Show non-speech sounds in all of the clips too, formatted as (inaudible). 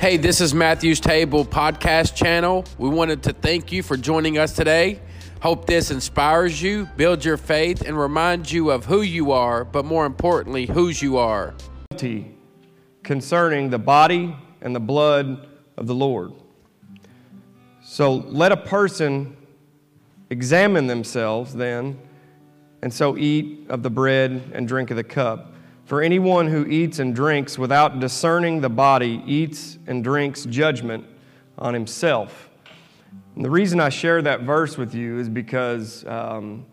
Hey, this is Matthew's Table podcast channel. We wanted to thank you for joining us today. Hope this inspires you, builds your faith, and reminds you of who you are, but more importantly, whose you are. Concerning the body and the blood of the Lord. So let a person examine themselves then, and so eat of the bread and drink of the cup. For anyone who eats and drinks without discerning the body eats and drinks judgment on himself. And the reason I share that verse with you is because um,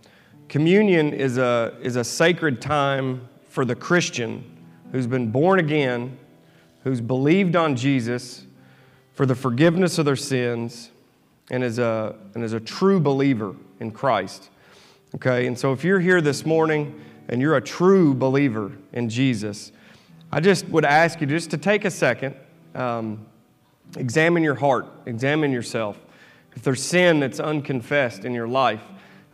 communion is a, is a sacred time for the Christian who's been born again, who's believed on Jesus for the forgiveness of their sins, and is a, and is a true believer in Christ. Okay, and so if you're here this morning, and you're a true believer in Jesus, I just would ask you just to take a second, um, examine your heart, examine yourself. If there's sin that's unconfessed in your life,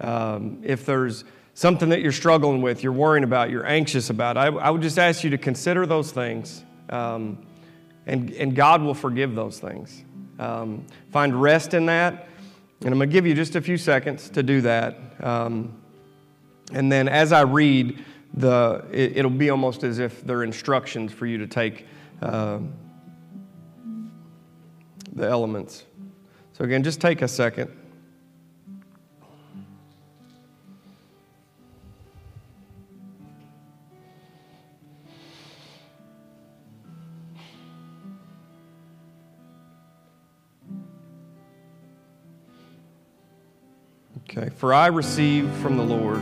um, if there's something that you're struggling with, you're worrying about, you're anxious about, I, I would just ask you to consider those things, um, and, and God will forgive those things. Um, find rest in that, and I'm going to give you just a few seconds to do that. Um, and then as I read, the, it, will be almost as if they're instructions for you to take uh, the elements. So, again, just take a second. Okay, for I receive from the Lord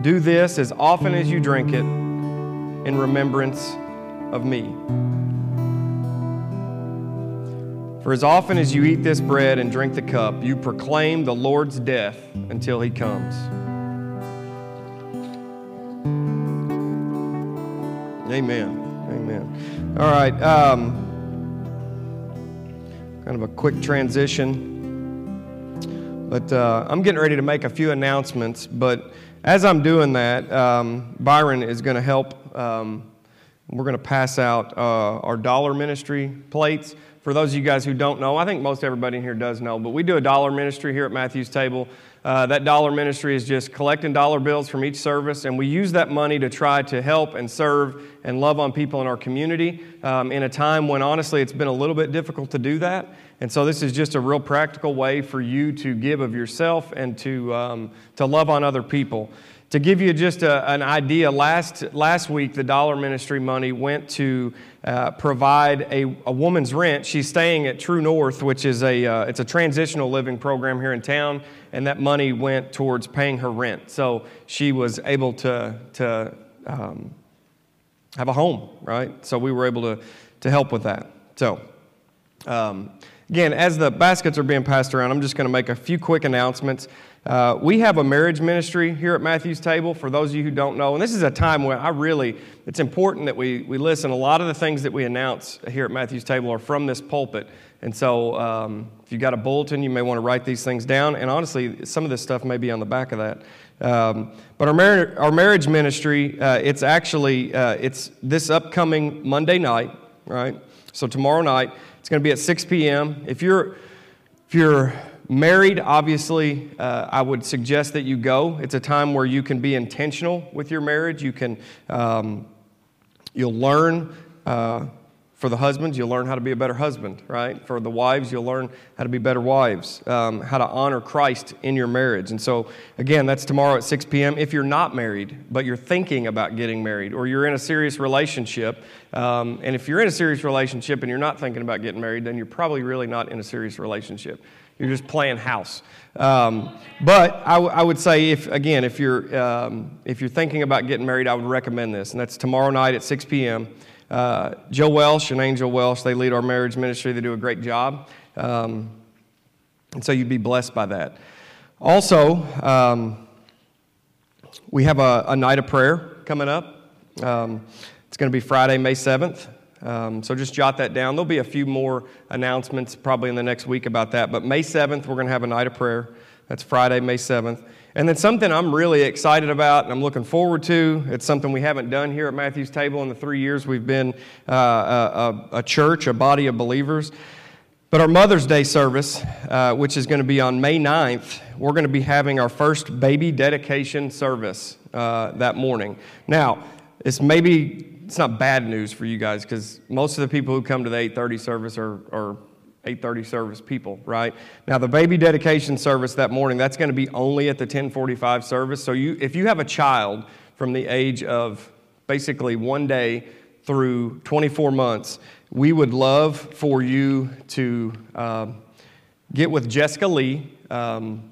Do this as often as you drink it in remembrance of me. For as often as you eat this bread and drink the cup, you proclaim the Lord's death until he comes. Amen. Amen. All right. Um, kind of a quick transition. But uh, I'm getting ready to make a few announcements. But as I'm doing that, um, Byron is going to help. Um, we're going to pass out uh, our dollar ministry plates. For those of you guys who don't know, I think most everybody in here does know, but we do a dollar ministry here at Matthew's Table. Uh, that dollar ministry is just collecting dollar bills from each service, and we use that money to try to help and serve and love on people in our community um, in a time when honestly it's been a little bit difficult to do that. And so this is just a real practical way for you to give of yourself and to, um, to love on other people. To give you just a, an idea, last, last week the Dollar Ministry money went to uh, provide a, a woman's rent. She's staying at True North, which is a, uh, it's a transitional living program here in town, and that money went towards paying her rent. So she was able to, to um, have a home, right? So we were able to, to help with that. So, um, Again, as the baskets are being passed around, I'm just going to make a few quick announcements. Uh, we have a marriage ministry here at Matthew's Table, for those of you who don't know. And this is a time when I really, it's important that we, we listen. A lot of the things that we announce here at Matthew's Table are from this pulpit. And so um, if you've got a bulletin, you may want to write these things down. And honestly, some of this stuff may be on the back of that. Um, but our, mar- our marriage ministry, uh, it's actually, uh, it's this upcoming Monday night, right? So tomorrow night, it's going to be at 6 p.m. If you're, if you're married, obviously, uh, I would suggest that you go. It's a time where you can be intentional with your marriage. You can, um, you'll learn. Uh, for the husbands, you'll learn how to be a better husband, right? For the wives, you'll learn how to be better wives, um, how to honor Christ in your marriage. And so, again, that's tomorrow at 6 p.m. If you're not married, but you're thinking about getting married, or you're in a serious relationship, um, and if you're in a serious relationship and you're not thinking about getting married, then you're probably really not in a serious relationship. You're just playing house. Um, but I, w- I would say, if again, if you're um, if you're thinking about getting married, I would recommend this, and that's tomorrow night at 6 p.m. uh, Joe Welsh and Angel Welsh. They lead our marriage ministry. They do a great job. Um, and so you'd be blessed by that. Also, um, we have a, a, night of prayer coming up. Um, it's going to be Friday, May 7th. Um, so just jot that down. There'll be a few more announcements probably in the next week about that. But May 7th, we're going to have a night of prayer. That's Friday, May 7th. And then something I'm really excited about and I'm looking forward to. It's something we haven't done here at Matthew's Table in the three years we've been uh, a, a, church, a body of believers. But our Mother's Day service, uh, which is going to be on May 9th, we're going to be having our first baby dedication service uh, that morning. Now, it's maybe it's not bad news for you guys because most of the people who come to the 8:30 service are, are 8:30 service people, right? Now the baby dedication service that morning, that's going to be only at the 1045 service. So you if you have a child from the age of basically 1 day through 24 months, we would love for you to um, get with Jessica Lee. Um,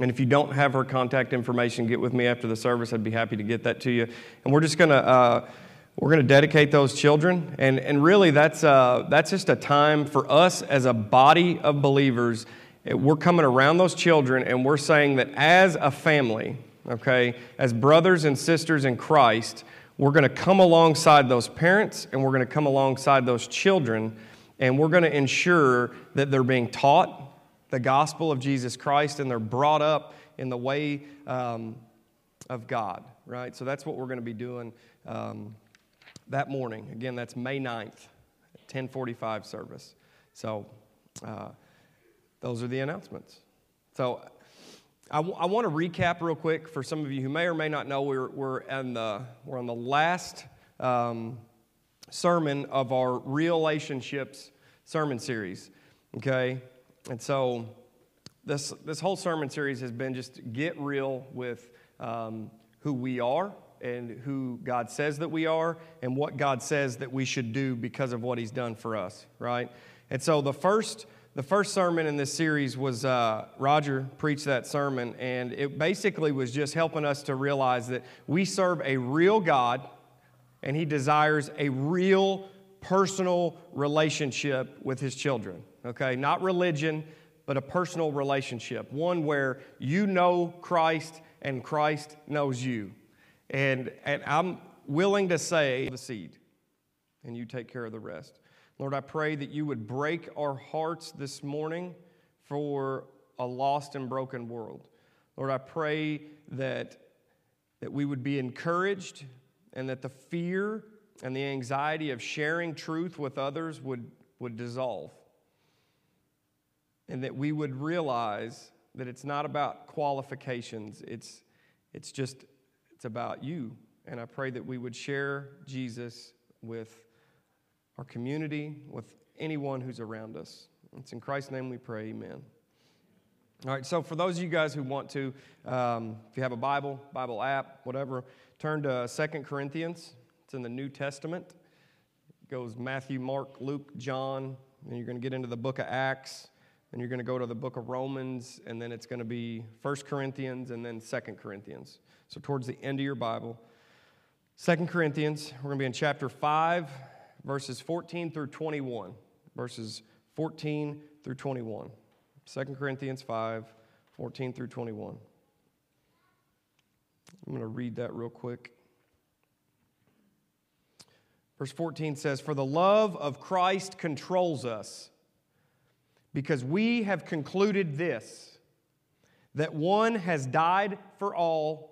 and if you don't have her contact information, get with me after the service. I'd be happy to get that to you. And we're just going to uh, we're going to dedicate those children. And, and really, that's, uh, that's just a time for us as a body of believers. We're coming around those children and we're saying that as a family, okay, as brothers and sisters in Christ, we're going to come alongside those parents and we're going to come alongside those children and we're going to ensure that they're being taught the gospel of Jesus Christ and they're brought up in the way um, of God, right? So that's what we're going to be doing. Um, that morning. Again, that's May 9th, 1045 service. So uh, those are the announcements. So I, w- I want to recap real quick for some of you who may or may not know we're, we're, in the, we're on the last um, sermon of our relationships sermon series. Okay? And so this, this whole sermon series has been just get real with um, who we are and who God says that we are and what God says that we should do because of what He's done for us, right? And so the first the first sermon in this series was uh, Roger preached that sermon, and it basically was just helping us to realize that we serve a real God, and He desires a real personal relationship with His children. Okay, not religion, but a personal relationship, one where you know Christ and Christ knows you. And, and I'm willing to say the seed, and you take care of the rest. Lord, I pray that you would break our hearts this morning for a lost and broken world. Lord, I pray that, that we would be encouraged and that the fear and the anxiety of sharing truth with others would, would dissolve. And that we would realize that it's not about qualifications, it's, it's just it's about you. And I pray that we would share Jesus with our community, with anyone who's around us. It's in Christ's name we pray, amen. All right, so for those of you guys who want to, um, if you have a Bible, Bible app, whatever, turn to Second Corinthians. It's in the New Testament. It goes Matthew, Mark, Luke, John, and you're going to get into the book of Acts, and you're going to go to the book of Romans, and then it's going to be First Corinthians and then Second Corinthians. So, towards the end of your Bible, Second Corinthians, we're going to be in chapter 5, verses 14 through 21. Verses 14 through 21. 2 Corinthians 5, 14 through 21. I'm going to read that real quick. Verse 14 says, For the love of Christ controls us, because we have concluded this, that one has died for all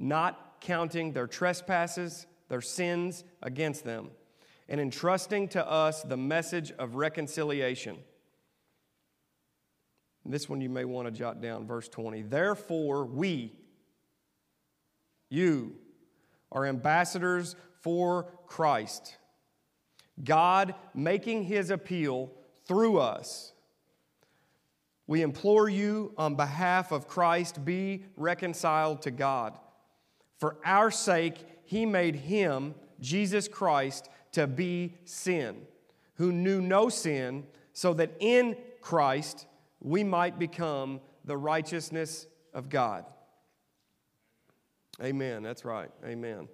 not counting their trespasses, their sins against them, and entrusting to us the message of reconciliation. This one you may want to jot down, verse 20. Therefore, we, you, are ambassadors for Christ, God making his appeal through us. We implore you on behalf of Christ, be reconciled to God. For our sake, he made him, Jesus Christ, to be sin, who knew no sin, so that in Christ we might become the righteousness of God. Amen. That's right. Amen.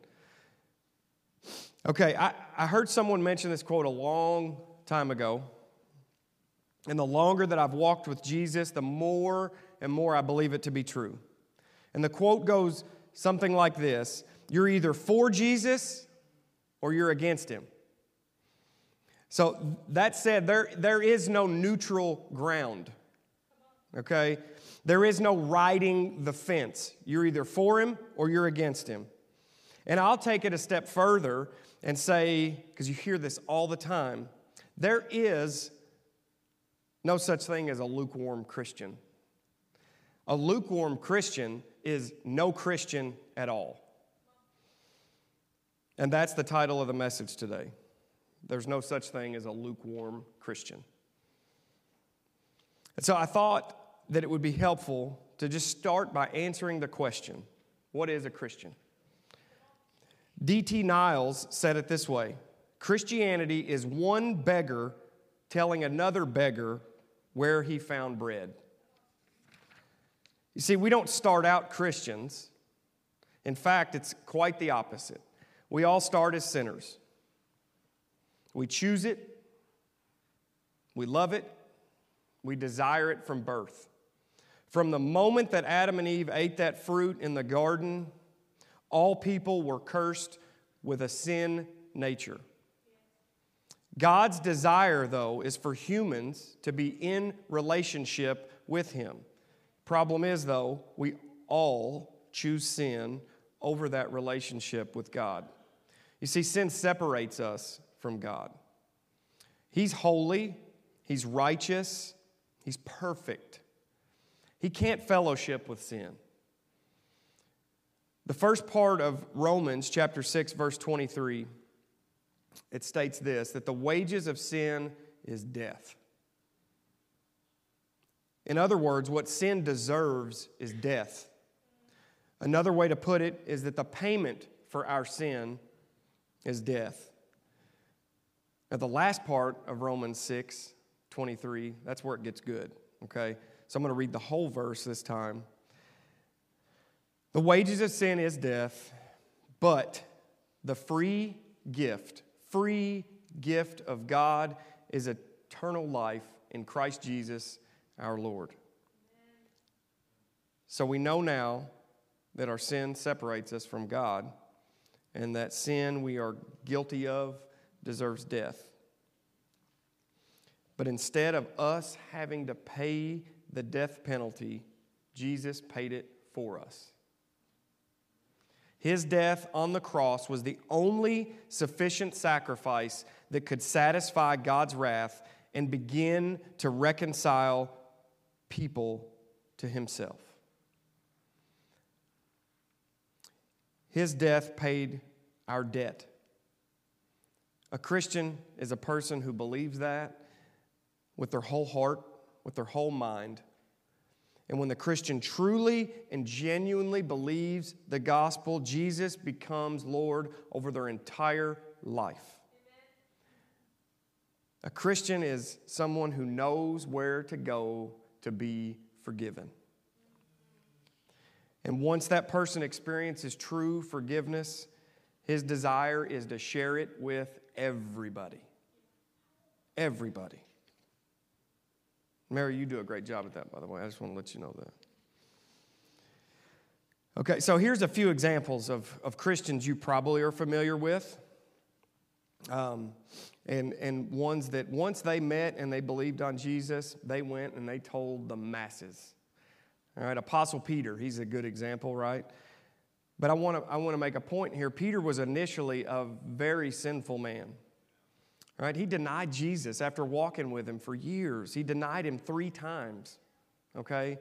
Okay, I, I heard someone mention this quote a long time ago. And the longer that I've walked with Jesus, the more and more I believe it to be true. And the quote goes something like this You're either for Jesus or you're against him. So, that said, there, there is no neutral ground. Okay? There is no riding the fence. You're either for him or you're against him. And I'll take it a step further and say, because you hear this all the time, there is no such thing as a lukewarm Christian. A lukewarm Christian is no Christian at all. And that's the title of the message today. There's no such thing as a lukewarm Christian. And so I thought that it would be helpful to just start by answering the question what is a Christian? D.T. Niles said it this way Christianity is one beggar telling another beggar where he found bread. You see, we don't start out Christians. In fact, it's quite the opposite. We all start as sinners. We choose it, we love it, we desire it from birth. From the moment that Adam and Eve ate that fruit in the garden, all people were cursed with a sin nature. God's desire, though, is for humans to be in relationship with Him. Problem is, though, we all choose sin over that relationship with God. You see, sin separates us from God. He's holy, He's righteous, He's perfect. He can't fellowship with sin. The first part of Romans chapter 6 verse 23 it states this that the wages of sin is death. In other words, what sin deserves is death. Another way to put it is that the payment for our sin is death. Now, the last part of Romans 6 23, that's where it gets good, okay? So I'm going to read the whole verse this time. The wages of sin is death, but the free gift, free gift of God is eternal life in Christ Jesus our Lord. So we know now that our sin separates us from God, and that sin we are guilty of deserves death. But instead of us having to pay the death penalty, Jesus paid it for us. His death on the cross was the only sufficient sacrifice that could satisfy God's wrath and begin to reconcile people to Himself. His death paid our debt. A Christian is a person who believes that with their whole heart with their whole mind. And when the Christian truly and genuinely believes the gospel, Jesus becomes Lord over their entire life. A Christian is someone who knows where to go to be forgiven. And once that person experiences true forgiveness, his desire is to share it with everybody. Everybody. Mary, you do a great job at that, by the way. I just want to let you know that. Okay, so here's a few examples of, of Christians you probably are familiar with. Um, and, and ones that once they met and they believed on Jesus, they went and they told the masses. All right, Apostle Peter, he's a good example, right? But I want to I want to make a point here. Peter was initially a very sinful man. Right? He denied Jesus after walking with him for years. He denied him 3 times. Okay?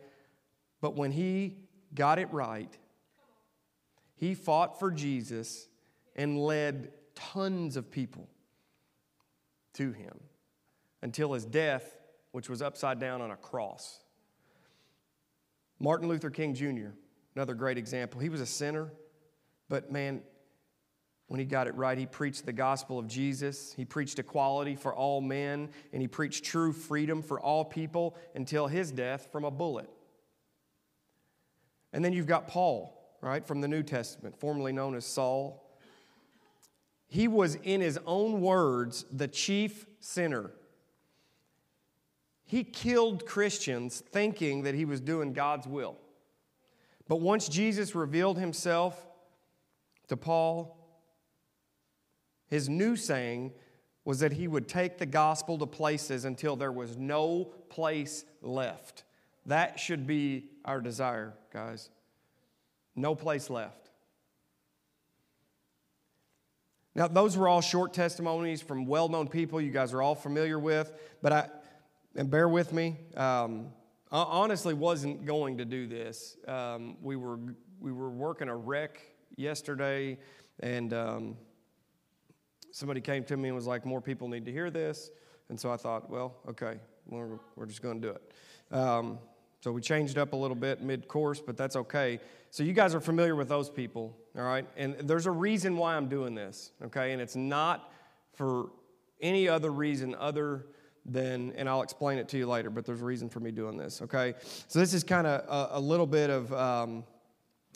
But when he got it right, he fought for Jesus and led tons of people to him until his death, which was upside down on a cross. Martin Luther King Jr., another great example. He was a sinner, but man, when he got it right, he preached the gospel of Jesus. He preached equality for all men, and he preached true freedom for all people until his death from a bullet. And then you've got Paul, right, from the New Testament, formerly known as Saul. He was, in his own words, the chief sinner. He killed Christians thinking that he was doing God's will. But once Jesus revealed himself to Paul, his new saying was that he would take the gospel to places until there was no place left. That should be our desire, guys. No place left. Now, those were all short testimonies from well known people you guys are all familiar with, but I, and bear with me, um, I honestly wasn't going to do this. Um, we, were, we were working a wreck yesterday, and um, somebody came to me and was like, More people need to hear this. And so I thought, Well, okay, we're, we're just going to do it. So we changed up a little bit mid course, but that's okay. So you guys are familiar with those people, all right? And there's a reason why I'm doing this, okay? And it's not for any other reason other than, and I'll explain it to you later, but there's a reason for me doing this, okay? So this is kind of a, a, little bit of, um,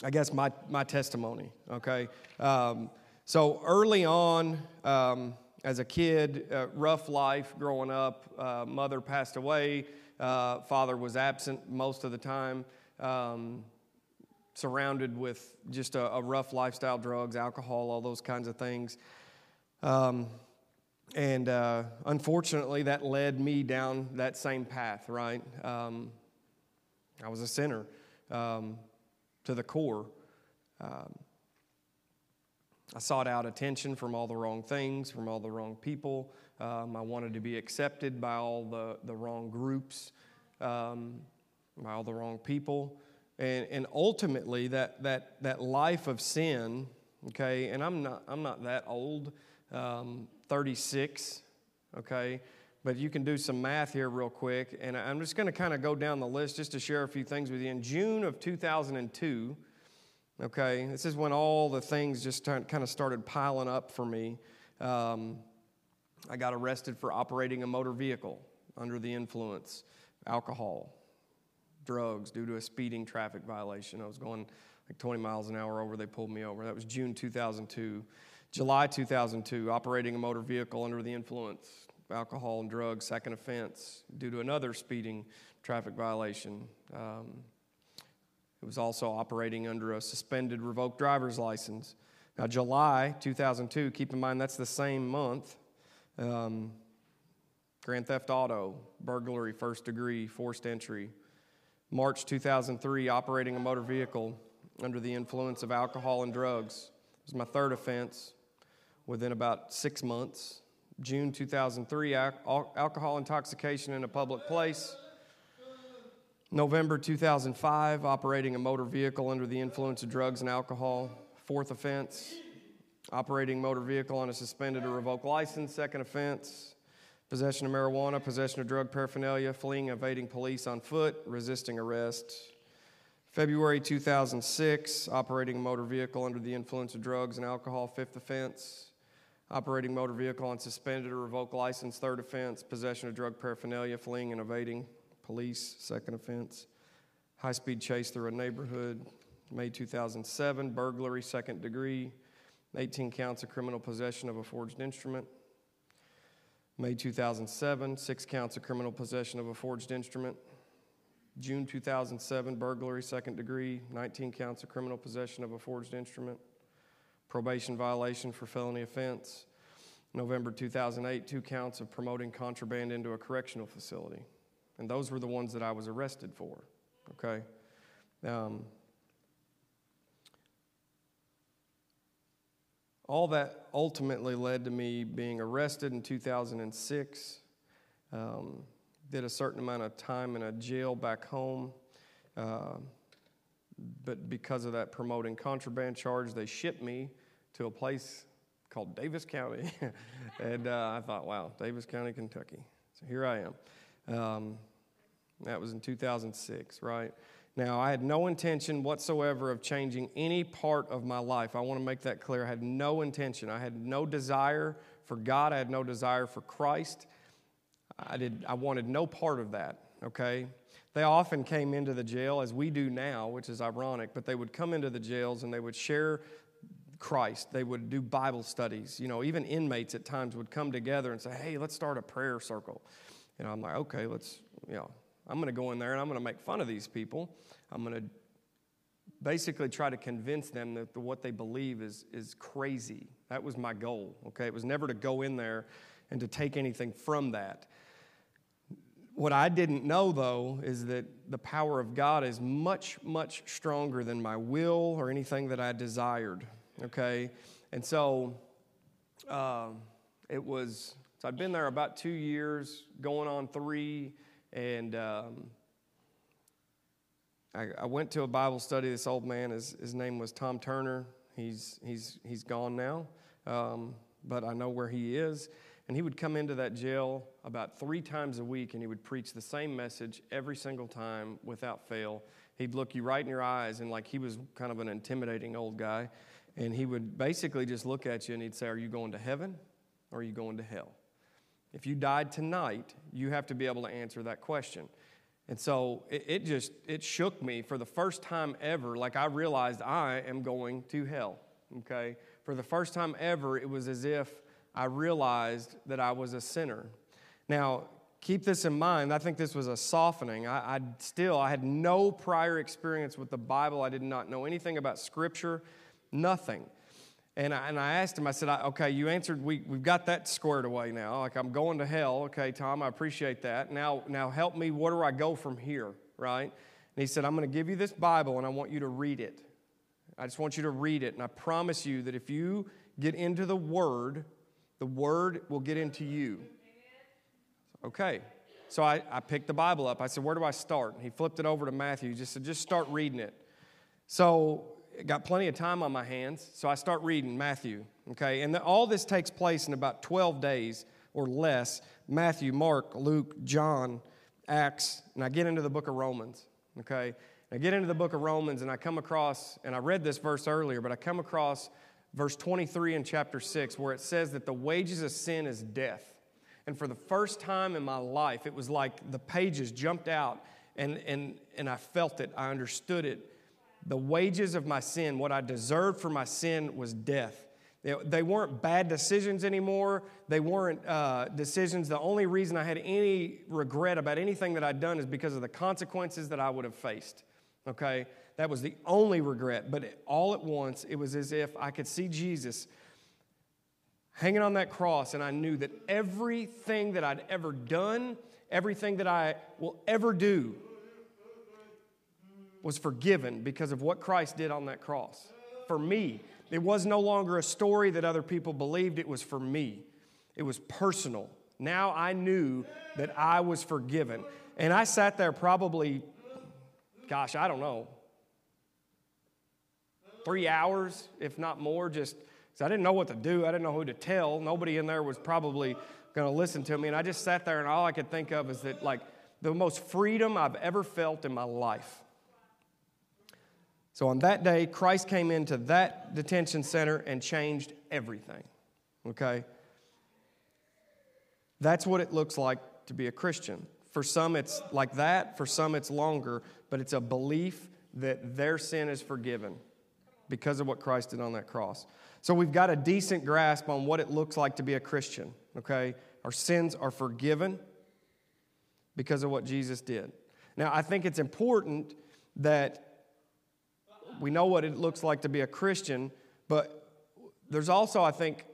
I guess, my, my testimony, okay? Um, so early on, um, as a kid, uh, rough life growing up, uh, mother passed away. Uh, father was absent most of the time, um, surrounded with just a, a, rough lifestyle, drugs, alcohol, all those kinds of things. Um, and uh, unfortunately, that led me down that same path, right? Um, I was a sinner um, to the core. Um, I sought out attention from all the wrong things, from all the wrong people. Um, I wanted to be accepted by all the, the wrong groups, um, by all the wrong people. And, and ultimately, that, that, that life of sin, okay, and I'm not, I'm not that old, um, 36, okay, but you can do some math here real quick. And I'm just going to kind of go down the list just to share a few things with you. In June of 2002, Okay, this is when all the things just kind of started piling up for me. Um, I got arrested for operating a motor vehicle under the influence, alcohol, drugs, due to a speeding traffic violation. I was going like 20 miles an hour over, they pulled me over. That was June 2002. July 2002, operating a motor vehicle under the influence, alcohol and drugs, second offense, due to another speeding traffic violation. Um, it was also operating under a suspended, revoked driver's license. Now, July 2002, keep in mind that's the same month. Um, Grand Theft Auto, burglary, first degree, forced entry. March 2003, operating a motor vehicle under the influence of alcohol and drugs. It was my third offense within about six months. June 2003, alcohol intoxication in a public place. November 2005, operating a motor vehicle under the influence of drugs and alcohol. Fourth offense, operating motor vehicle on a suspended or revoked license. Second offense, possession of marijuana, possession of drug paraphernalia, fleeing, evading police on foot, resisting arrest. February 2006, operating motor vehicle under the influence of drugs and alcohol. Fifth offense, operating motor vehicle on suspended or revoked license. Third offense, possession of drug paraphernalia, fleeing and evading police, second offense. High speed chase through a neighborhood, May 2007. Burglary, second degree. 18 counts of criminal possession of a forged instrument. May 2007, six counts of criminal possession of a forged instrument. June 2007, burglary, second degree, 19 counts of criminal possession of a forged instrument. Probation violation for felony offense. November 2008, two counts of promoting contraband into a correctional facility. And those were the ones that I was arrested for. Okay? Um, all that ultimately led to me being arrested in 2006. Um, did a certain amount of time in a jail back home. Uh, but because of that promoting contraband charge, they shipped me to a place called Daviess County. (laughs) and uh, I thought, wow, Daviess County, Kentucky. So here I am. Um, that was in 2006, right? Now, I had no intention whatsoever of changing any part of my life. I want to make that clear. I had no intention. I had no desire for God. I had no desire for Christ. I, did, I wanted no part of that, okay? They often came into the jail, as we do now, which is ironic, but they would come into the jails and they would share Christ. They would do Bible studies. You know, even inmates at times would come together and say, hey, let's start a prayer circle. And I'm like, okay, let's, you know, I'm going to go in there and I'm going to make fun of these people. I'm going to basically try to convince them that the, what they believe is, is crazy. That was my goal, okay? It was never to go in there and to take anything from that. What I didn't know, though, is that the power of God is much, much stronger than my will or anything that I desired, okay? And so uh, it was, so I'd been there about two years, going on three and um, I, I, went to a Bible study. This old man, his, his name was Tom Turner. He's, he's, he's gone now, um, but I know where he is. And he would come into that jail about three times a week and he would preach the same message every single time without fail. He'd look you right in your eyes and like he was kind of an intimidating old guy. And he would basically just look at you and he'd say, Are you going to heaven or are you going to hell? If you died tonight, you have to be able to answer that question. And so it, it, just it shook me for the first time ever. Like I realized I am going to hell. Okay, for the first time ever, it was as if I realized that I was a sinner. Now, keep this in mind. I think this was a softening. I, I still I had no prior experience with the Bible. I did not know anything about Scripture. Nothing. And I, and I asked him, I said, okay, you answered, we, we've got that squared away now. Like, I'm going to hell. Okay, Tom, I appreciate that. Now, now help me. Where do I go from here, right? And he said, I'm going to give you this Bible and I want you to read it. I just want you to read it. And I promise you that if you get into the Word, the Word will get into you. Okay. So I, I picked the Bible up. I said, Where do I start? And he flipped it over to Matthew. He just said, Just start reading it. So got plenty of time on my hands, so I start reading Matthew. Okay, and the, all this takes place in about 12 days or less Matthew, Mark, Luke, John, Acts, and I get into the book of Romans. Okay, I get into the book of Romans and I come across, and I read this verse earlier, but I come across verse 23 in chapter 6 where it says that the wages of sin is death. And for the first time in my life, it was like the pages jumped out and, and, and I felt it, I understood it the wages of my sin, what I deserved for my sin, was death. They weren't bad decisions anymore. They weren't uh, decisions. The only reason I had any regret about anything that I'd done is because of the consequences that I would have faced. Okay? That was the only regret. But all at once, it was as if I could see Jesus hanging on that cross, and I knew that everything that I'd ever done, everything that I will ever do, was forgiven because of what Christ did on that cross. For me, it was no longer a story that other people believed, it was for me. It was personal. Now I knew that I was forgiven. And I sat there probably, gosh, I don't know, three hours, if not more, just I didn't know what to do. I didn't know who to tell. Nobody in there was probably going to listen to me. And I just sat there, and all I could think of is that, like, the most freedom I've ever felt in my life so on that day, Christ came into that detention center and changed everything. Okay? That's what it looks like to be a Christian. For some, it's like that. For some, it's longer. But it's a belief that their sin is forgiven because of what Christ did on that cross. So we've got a decent grasp on what it looks like to be a Christian. Okay? Our sins are forgiven because of what Jesus did. Now, I think it's important that we know what it looks like to be a Christian, but there's also, I think,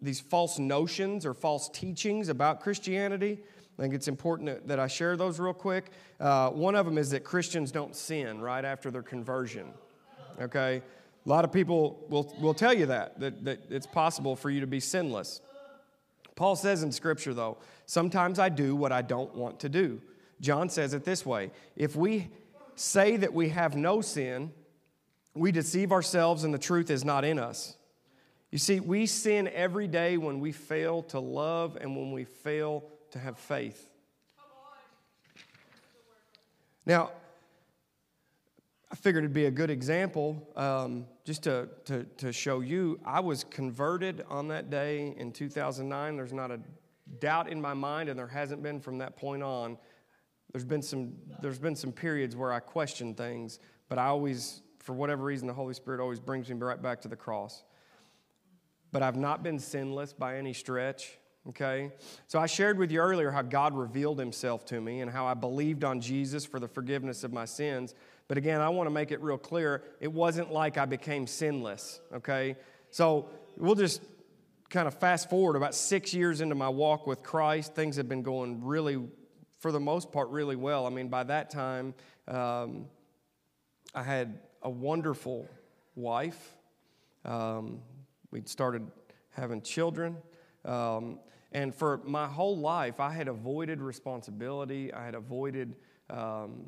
these false notions or false teachings about Christianity. I think it's important that I share those real quick. Uh, one of them is that Christians don't sin right after their conversion. Okay? A lot of people will, will tell you that, that, that it's possible for you to be sinless. Paul says in Scripture, though, sometimes I do what I don't want to do. John says it this way If we say that we have no sin, we deceive ourselves and the truth is not in us. You see, we sin every day when we fail to love and when we fail to have faith. Now, I figured it'd be a good example um, just to, to, to show you. I was converted on that day in 2009. There's not a doubt in my mind, and there hasn't been from that point on. There's been some, there's been some periods where I question things, but I always, for whatever reason, the Holy Spirit always brings me right back to the cross but I've not been sinless by any stretch. Okay? So I shared with you earlier how God revealed himself to me and how I believed on Jesus for the forgiveness of my sins. But again, I want to make it real clear it wasn't like I became sinless. Okay? So we'll just kind of fast forward about six years into my walk with Christ. Things have been going really, for the most part, really well. I mean, by that time, um, I had a wonderful wife. Um, We'd started having children. Um, and for my whole life, I had avoided responsibility. I had avoided um,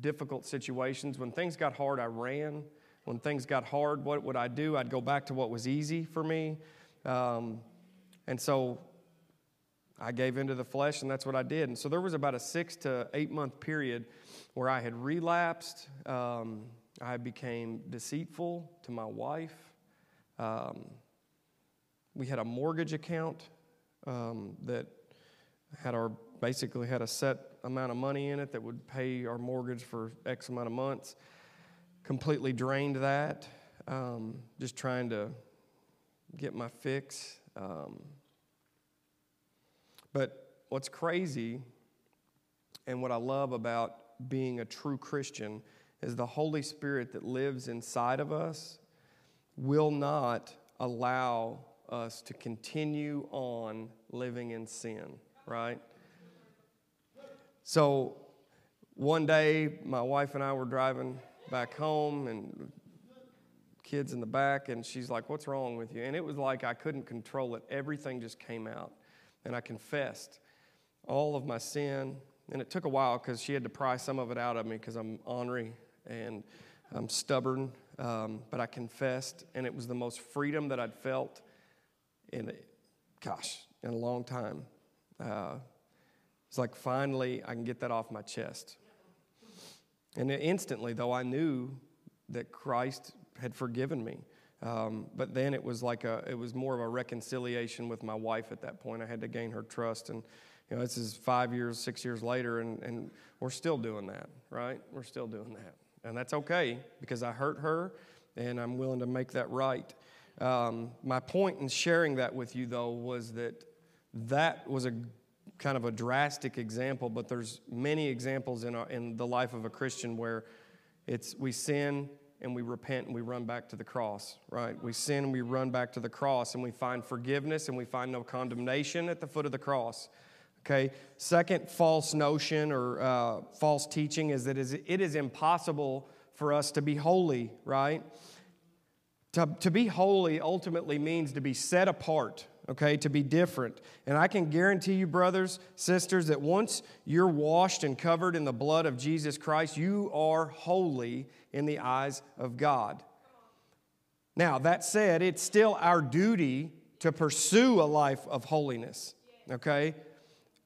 difficult situations. When things got hard, I ran. When things got hard, what would I do? I'd go back to what was easy for me. Um, and so I gave into the flesh, and that's what I did. And so there was about a six to eight month period where I had relapsed. Um, I became deceitful to my wife. Um, we had a mortgage account um, that had our basically had a set amount of money in it that would pay our mortgage for X amount of months. Completely drained that, um, just trying to get my fix. Um, but what's crazy and what I love about being a true Christian is the Holy Spirit that lives inside of us will not allow us to continue on living in sin, right? So one day, my wife and I were driving back home, and kids in the back, and she's like, What's wrong with you? And it was like I couldn't control it. Everything just came out. And I confessed all of my sin. And it took a while because she had to pry some of it out of me because I'm ornery and I'm stubborn, um, but I confessed, and it was the most freedom that I'd felt in, gosh, in a long time. Uh, it's like finally I can get that off my chest. And instantly, though, I knew that Christ had forgiven me. Um, but then it was like a, it was more of a reconciliation with my wife at that point. I had to gain her trust, and you know, this is five years, six years later, and, and we're still doing that, right? We're still doing that. And that's okay because I hurt her and I'm willing to make that right. Um, my point in sharing that with you, though, was that that was a kind of a drastic example, but there's many examples in, our, in the life of a Christian where it's we sin and we repent and we run back to the cross, right? We sin and we run back to the cross and we find forgiveness and we find no condemnation at the foot of the cross. Okay. Second false notion or uh, false teaching is that it is impossible for us to be holy, right? To, to be holy ultimately means to be set apart, okay, to be different. And I can guarantee you, brothers, sisters, that once you're washed and covered in the blood of Jesus Christ, you are holy in the eyes of God. Now, that said, it's still our duty to pursue a life of holiness, okay?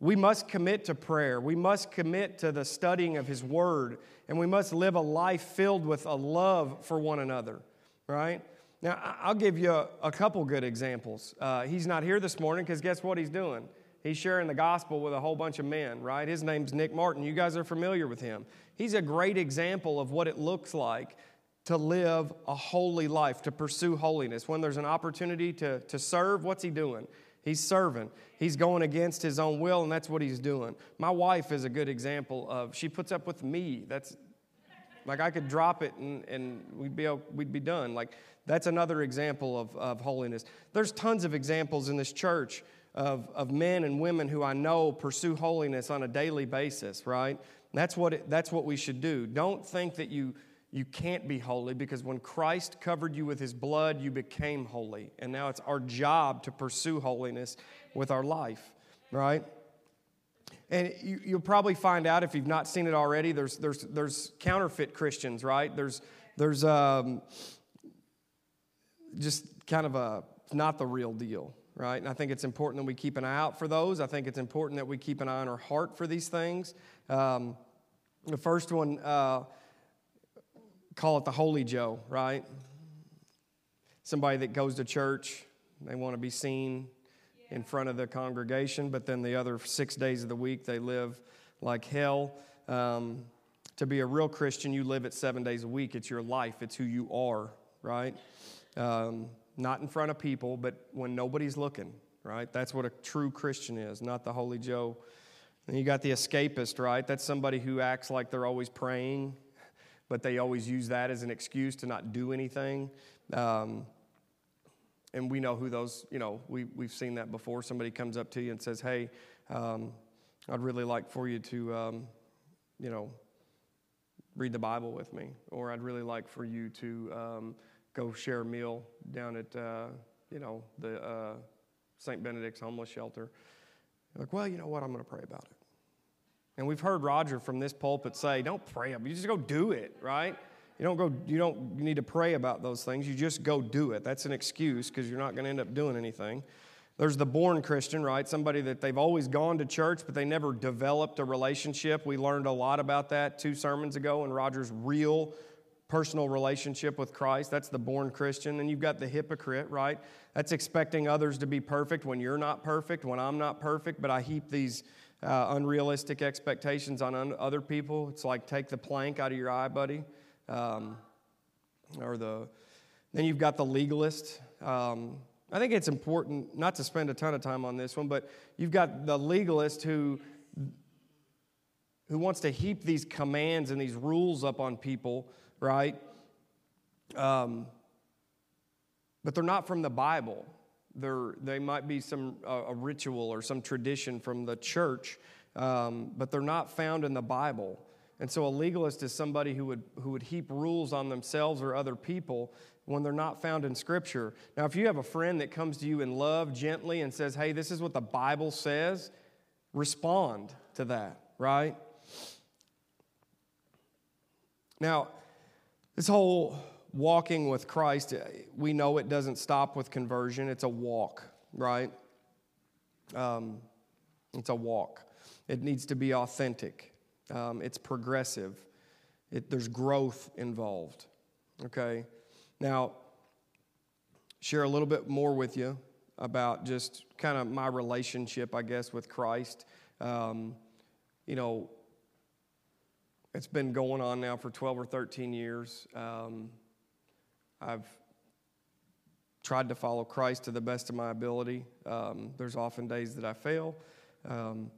We must commit to prayer. We must commit to the studying of His Word. And we must live a life filled with a love for one another, right? Now, I'll give you a, a couple good examples. Uh, he's not here this morning because guess what he's doing? He's sharing the gospel with a whole bunch of men, right? His name's Nick Martin. You guys are familiar with him. He's a great example of what it looks like to live a holy life, to pursue holiness. When there's an opportunity to, to serve, what's he doing? He's serving. He's going against his own will, and that's what he's doing. My wife is a good example of, she puts up with me. That's, Like I could drop it and, and we'd, be, we'd be done. Like that's another example of, of holiness. There's tons of examples in this church of, of men and women who I know pursue holiness on a daily basis, right? That's what, it, that's what we should do. Don't think that you, you can't be holy because when Christ covered you with his blood, you became holy. And now it's our job to pursue holiness with our life, right? And you, will probably find out if you've not seen it already. There's, there's, there's counterfeit Christians, right? There's, there's um, just kind of a not the real deal, right? And I think it's important that we keep an eye out for those. I think it's important that we keep an eye on our heart for these things. Um, the first one, uh, call it the Holy Joe, right? Somebody that goes to church, they want to be seen, in front of the congregation, but then the other six days of the week they live like hell. Um, to be a real Christian, you live it seven days a week. It's your life, it's who you are, right? Um, not in front of people, but when nobody's looking, right? That's what a true Christian is, not the Holy Joe. And you got the escapist, right? That's somebody who acts like they're always praying, but they always use that as an excuse to not do anything. Um, and we know who those, you know, we, we've seen that before. Somebody comes up to you and says, Hey, um, I'd really like for you to, um, you know, read the Bible with me, or I'd really like for you to um, go share a meal down at, uh, you know, the uh, St. Benedict's homeless shelter. You're like, well, you know what? I'm going to pray about it. And we've heard Roger from this pulpit say, don't pray, you just go do it, right? You don't go, you don't need to pray about those things. You just go do it. That's an excuse because you're not going to end up doing anything. There's the born Christian, right? Somebody that they've always gone to church, but they never developed a relationship. We learned a lot about that two sermons ago in Roger's real personal relationship with Christ. That's the born Christian. And you've got the hypocrite, right? That's expecting others to be perfect when you're not perfect, when I'm not perfect, but I heap these uh, unrealistic expectations on un- other people. It's like take the plank out of your eye, buddy. Um, or the, then you've got the legalist. Um, I think it's important not to spend a ton of time on this one, but you've got the legalist who, who wants to heap these commands and these rules up on people, right? Um, but they're not from the Bible. They're, they might be some uh, a ritual or some tradition from the church, um, but they're not found in the Bible. And so a legalist is somebody who would, who would heap rules on themselves or other people when they're not found in Scripture. Now, if you have a friend that comes to you in love gently and says, hey, this is what the Bible says, respond to that, right? Now, this whole walking with Christ, we know it doesn't stop with conversion, it's a walk, right? Um, it's a walk. It needs to be authentic. Um, it's progressive. It, there's growth involved. Okay? Now, share a little bit more with you about just kind of my relationship, I guess, with Christ. Um, you know, it's been going on now for 12 or 13 years. Um, I've tried to follow Christ to the best of my ability. Um, there's often days that I fail. Um,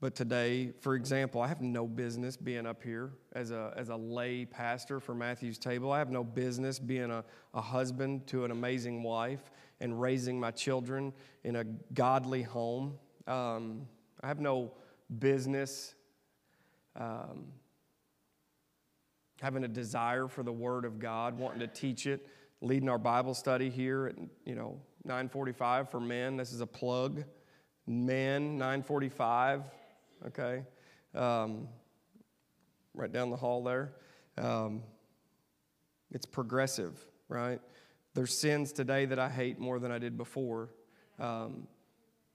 but today, for example, I have no business being up here as a, as a lay pastor for Matthew's Table. I have no business being a, a husband to an amazing wife and raising my children in a godly home. Um, I have no business um, having a desire for the Word of God, wanting to teach it, leading our Bible study here at you know 9:45 for men. This is a plug. Men 9:45 okay? Um, right down the hall there. Um, it's progressive, right? There's sins today that I hate more than I did before. Um,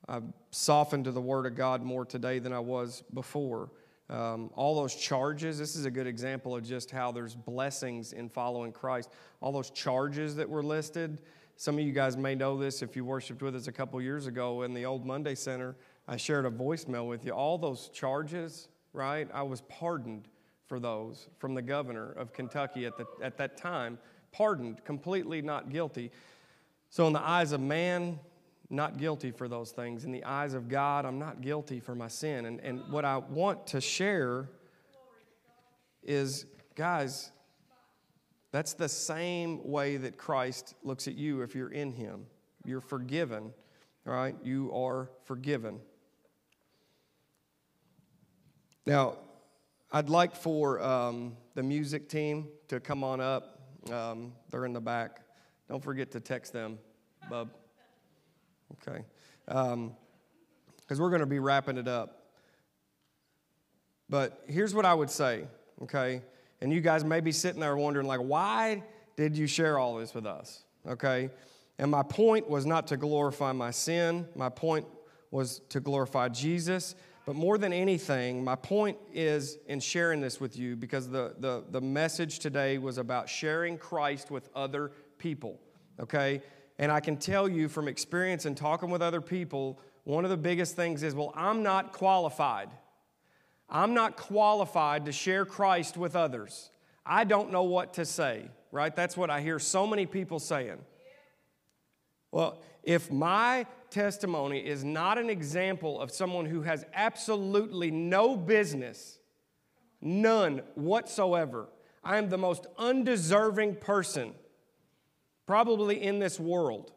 I've softened to the Word of God more today than I was before. Um, all those charges, this is a good example of just how there's blessings in following Christ. All those charges that were listed, some of you guys may know this if you worshiped with us a couple years ago in the old Monday Center. I shared a voicemail with you. All those charges, right? I was pardoned for those from the governor of Kentucky at, the, at that time, pardoned, completely not guilty. So, in the eyes of man, not guilty for those things. In the eyes of God, I'm not guilty for my sin. And, and what I want to share is guys, that's the same way that Christ looks at you if you're in Him. You're forgiven, right? You are forgiven. Now, I'd like for um, the music team to come on up. Um, they're in the back. Don't forget to text them, bub. Okay. Because um, we're going to be wrapping it up. But here's what I would say, okay? And you guys may be sitting there wondering, like, why did you share all this with us, okay? And my point was not to glorify my sin, my point was to glorify Jesus. But more than anything, my point is in sharing this with you because the, the, the message today was about sharing Christ with other people, okay? And I can tell you from experience and talking with other people, one of the biggest things is, well, I'm not qualified. I'm not qualified to share Christ with others. I don't know what to say, right? That's what I hear so many people saying. Well, if my testimony is not an example of someone who has absolutely no business, none whatsoever, I am the most undeserving person probably in this world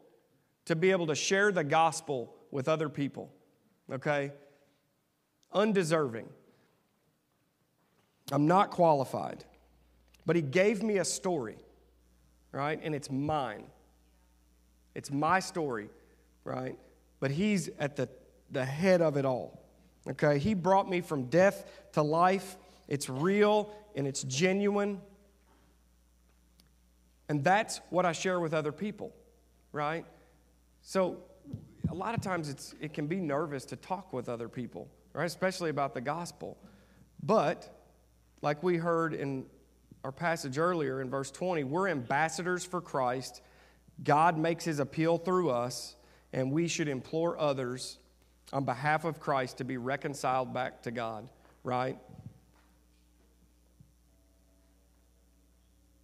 to be able to share the gospel with other people. Okay? Undeserving. I'm not qualified. But he gave me a story, right? And it's mine. It's my story, right? But He's at the, the head of it all. Okay? He brought me from death to life. It's real and it's genuine. And that's what I share with other people, right? So a lot of times it's, it can be nervous to talk with other people, right? Especially about the gospel. But, like we heard in our passage earlier in verse 20, we're ambassadors for Christ God makes his appeal through us, and we should implore others on behalf of Christ to be reconciled back to God, right?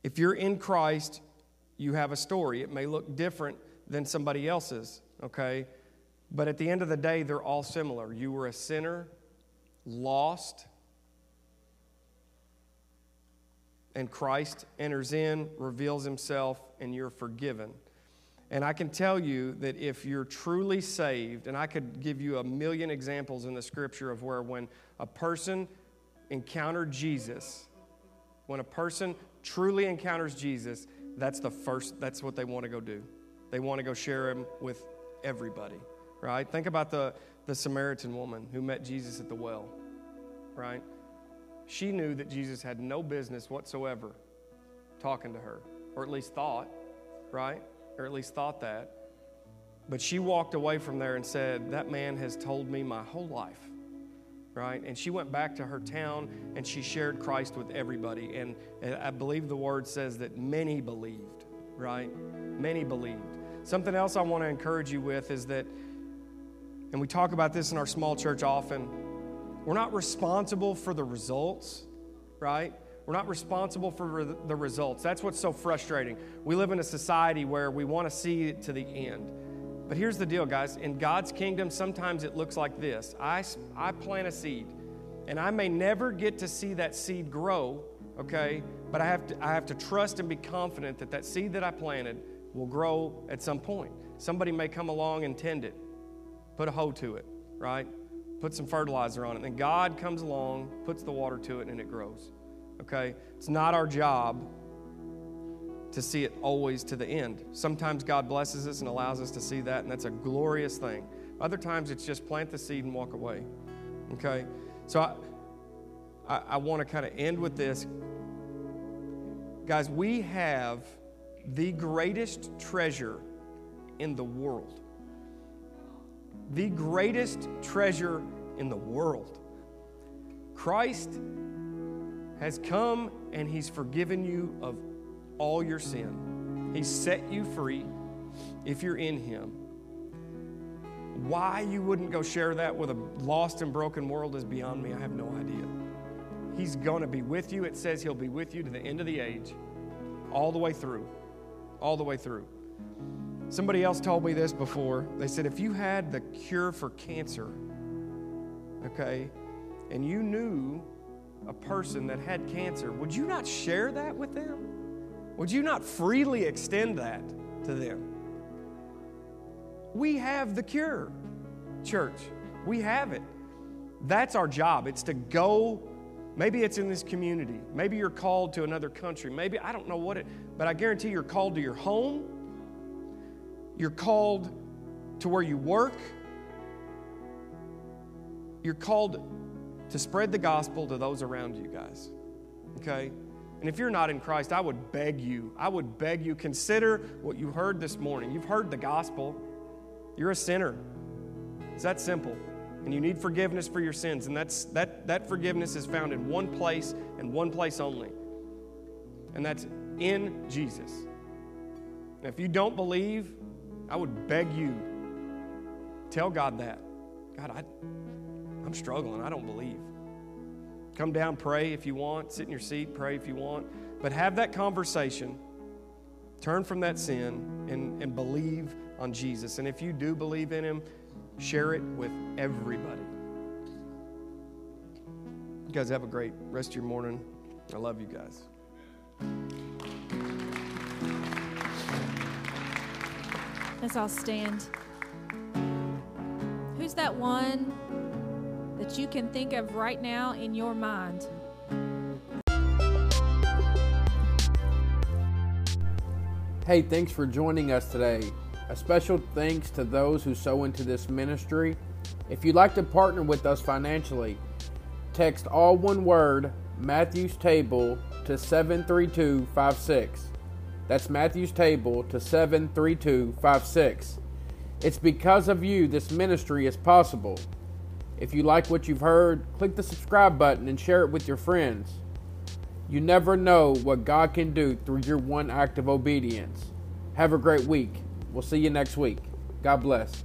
If you're in Christ, you have a story. It may look different than somebody else's, okay? But at the end of the day, they're all similar. You were a sinner, lost, and Christ enters in, reveals himself, and you're forgiven. And I can tell you that if you're truly saved, and I could give you a million examples in the scripture of where when a person encountered Jesus, when a person truly encounters Jesus, that's the first, that's what they want to go do. They want to go share him with everybody, right? Think about the, the Samaritan woman who met Jesus at the well, right? She knew that Jesus had no business whatsoever talking to her, or at least thought, right? Or at least thought that. But she walked away from there and said, That man has told me my whole life, right? And she went back to her town and she shared Christ with everybody. And I believe the word says that many believed, right? Many believed. Something else I want to encourage you with is that, and we talk about this in our small church often we're not responsible for the results, right? We're not responsible for the results. That's what's so frustrating. We live in a society where we want to see it to the end. But here's the deal, guys. In God's kingdom, sometimes it looks like this I, I plant a seed, and I may never get to see that seed grow, okay? But I have, to, I have to trust and be confident that that seed that I planted will grow at some point. Somebody may come along and tend it, put a hoe to it, right? put some fertilizer on it. And God comes along, puts the water to it, and it grows. Okay? It's not our job to see it always to the end. Sometimes God blesses us and allows us to see that, and that's a glorious thing. Other times it's just plant the seed and walk away. Okay? So I, I, I want to kind of end with this. Guys, we have the greatest treasure in the world the greatest treasure in the world. Christ has come and He's forgiven you of all your sin. He set you free if you're in Him. Why you wouldn't go share that with a lost and broken world is beyond me. I have no idea. He's going to be with you. It says He'll be with you to the end of the age, all the way through. All the way through. Somebody else told me this before. They said, if you had the cure for cancer, okay, and you knew a person that had cancer, would you not share that with them? Would you not freely extend that to them? We have the cure, church. We have it. That's our job. It's to go. Maybe it's in this community. Maybe you're called to another country. Maybe, I don't know what it, but I guarantee you're called to your home. You're called to where you work. You're called to spread the gospel to those around you guys. Okay? And if you're not in Christ, I would beg you, I would beg you, consider what you heard this morning. You've heard the gospel. You're a sinner. It's that simple. And you need forgiveness for your sins. And that's, that, that forgiveness is found in one place and one place only. And that's in Jesus. And if you don't believe, I would beg you, tell God that. God, I, I'm struggling. I don't believe. Come down, pray if you want. Sit in your seat, pray if you want. But have that conversation. Turn from that sin and, and believe on Jesus. And if you do believe in Him, share it with everybody. You guys have a great rest of your morning. I love you guys. Let's all stand. Who's that one that you can think of right now in your mind? Hey, thanks for joining us today. A special thanks to those who sow into this ministry. If you'd like to partner with us financially, text all one word Matthew's Table to 73256. That's Matthew's Table to 73256. It's because of you this ministry is possible. If you like what you've heard, click the subscribe button and share it with your friends. You never know what God can do through your one act of obedience. Have a great week. We'll see you next week. God bless.